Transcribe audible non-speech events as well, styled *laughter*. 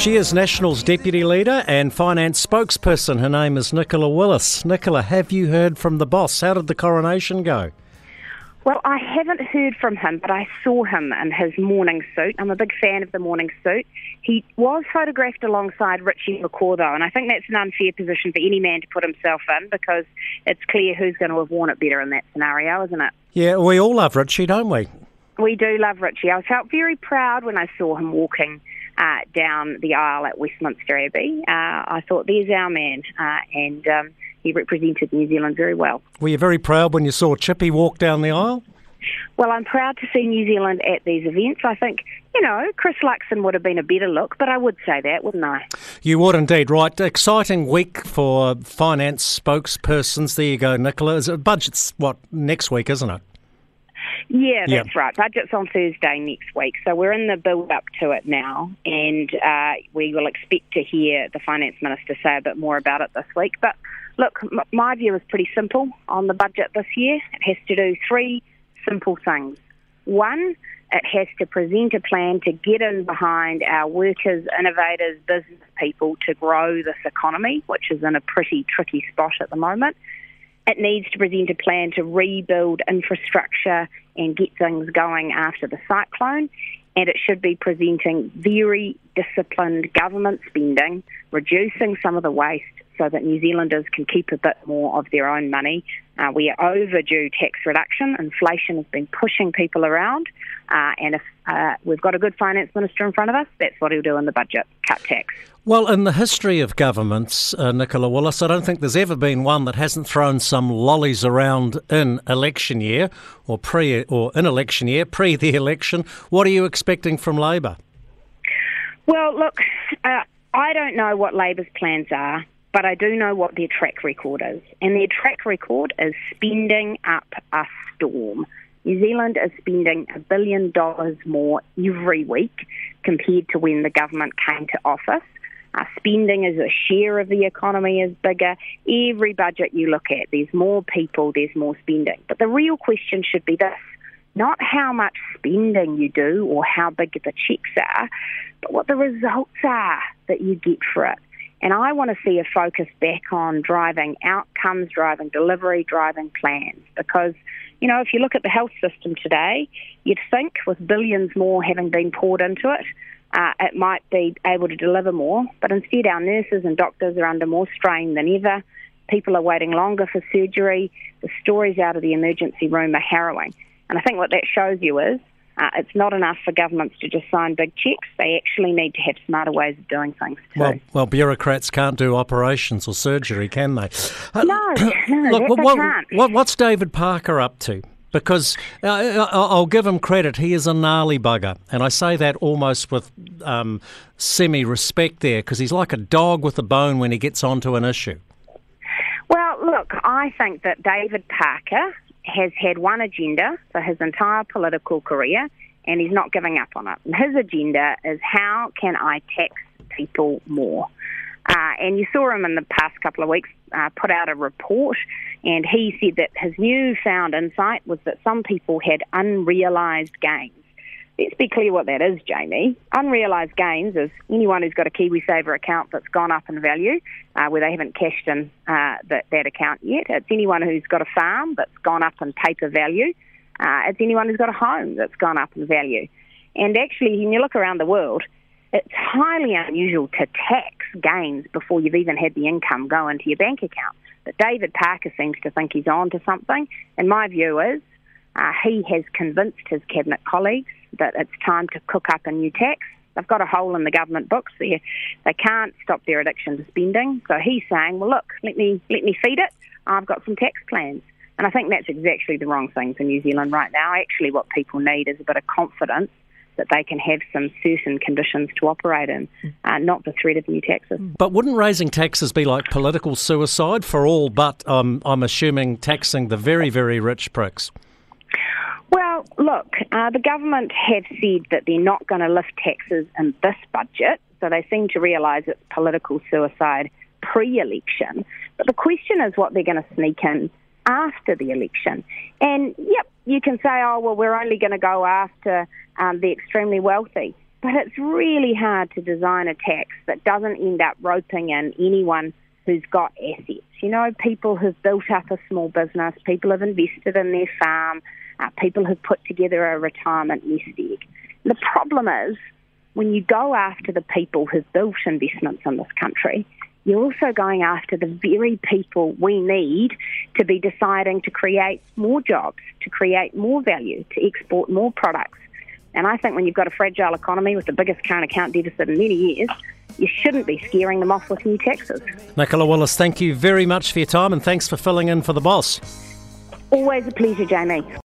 She is National's Deputy Leader and Finance Spokesperson. Her name is Nicola Willis. Nicola, have you heard from the boss? How did the coronation go? Well, I haven't heard from him, but I saw him in his morning suit. I'm a big fan of the morning suit. He was photographed alongside Richie McCaw, though, and I think that's an unfair position for any man to put himself in because it's clear who's going to have worn it better in that scenario, isn't it? Yeah, we all love Richie, don't we? We do love Richie. I felt very proud when I saw him walking uh, down the aisle at Westminster Abbey. Uh, I thought, there's our man, uh, and um, he represented New Zealand very well. Were you very proud when you saw Chippy walk down the aisle? Well, I'm proud to see New Zealand at these events. I think, you know, Chris Luxon would have been a better look, but I would say that, wouldn't I? You would indeed, right. Exciting week for finance spokespersons. There you go, Nicola. Budget's, what, next week, isn't it? Yeah, that's yep. right. Budget's on Thursday next week, so we're in the build up to it now, and uh, we will expect to hear the finance minister say a bit more about it this week. But look, m- my view is pretty simple on the budget this year. It has to do three simple things. One, it has to present a plan to get in behind our workers, innovators, business people to grow this economy, which is in a pretty tricky spot at the moment. It needs to present a plan to rebuild infrastructure and get things going after the cyclone. And it should be presenting very disciplined government spending, reducing some of the waste so that New Zealanders can keep a bit more of their own money. Uh, we are overdue tax reduction. Inflation has been pushing people around. Uh, and if uh, we've got a good finance minister in front of us, that's what he'll do in the budget cut tax. Well, in the history of governments, uh, Nicola Willis, I don't think there's ever been one that hasn't thrown some lollies around in election year or pre or in election year, pre the election. What are you expecting from Labor? Well, look, uh, I don't know what Labor's plans are, but I do know what their track record is, and their track record is spending up a storm. New Zealand is spending a billion dollars more every week compared to when the government came to office. Our spending as a share of the economy is bigger. Every budget you look at, there's more people, there's more spending. But the real question should be this not how much spending you do or how big the checks are, but what the results are that you get for it. And I want to see a focus back on driving outcomes, driving delivery, driving plans. Because, you know, if you look at the health system today, you'd think with billions more having been poured into it, uh, it might be able to deliver more. But instead, our nurses and doctors are under more strain than ever. People are waiting longer for surgery. The stories out of the emergency room are harrowing. And I think what that shows you is uh, it's not enough for governments to just sign big checks. They actually need to have smarter ways of doing things too. Well, well bureaucrats can't do operations or surgery, can they? Uh, no, *clears throat* no, look, what, can't. What, what's David Parker up to? because uh, I'll give him credit, he is a gnarly bugger. And I say that almost with um, semi respect there because he's like a dog with a bone when he gets onto an issue. Well, look, I think that David Parker has had one agenda for his entire political career and he's not giving up on it. His agenda is how can I tax people more? Uh, and you saw him in the past couple of weeks uh, put out a report, and he said that his newfound insight was that some people had unrealised gains. Let's be clear what that is, Jamie. Unrealised gains is anyone who's got a KiwiSaver account that's gone up in value, uh, where they haven't cashed in uh, that, that account yet. It's anyone who's got a farm that's gone up in paper value. Uh, it's anyone who's got a home that's gone up in value. And actually, when you look around the world, it's highly unusual to tax gains before you've even had the income go into your bank account. But David Parker seems to think he's on to something. And my view is uh, he has convinced his cabinet colleagues that it's time to cook up a new tax. They've got a hole in the government books there. They can't stop their addiction to spending. So he's saying, well, look, let me, let me feed it. I've got some tax plans. And I think that's exactly the wrong thing for New Zealand right now. Actually, what people need is a bit of confidence that they can have some certain conditions to operate in, uh, not the threat of new taxes. But wouldn't raising taxes be like political suicide for all but, um, I'm assuming, taxing the very, very rich pricks? Well, look, uh, the government have said that they're not going to lift taxes in this budget, so they seem to realise it's political suicide pre election. But the question is what they're going to sneak in after the election. And yep, you can say, oh, well, we're only going to go after um, the extremely wealthy. But it's really hard to design a tax that doesn't end up roping in anyone who's got assets. You know, people who've built up a small business, people have invested in their farm, uh, people who've put together a retirement nest egg. The problem is when you go after the people who've built investments in this country, you're also going after the very people we need to be deciding to create more jobs, to create more value, to export more products. And I think when you've got a fragile economy with the biggest current account deficit in many years, you shouldn't be scaring them off with new taxes. Nicola Willis, thank you very much for your time and thanks for filling in for the boss. Always a pleasure, Jamie.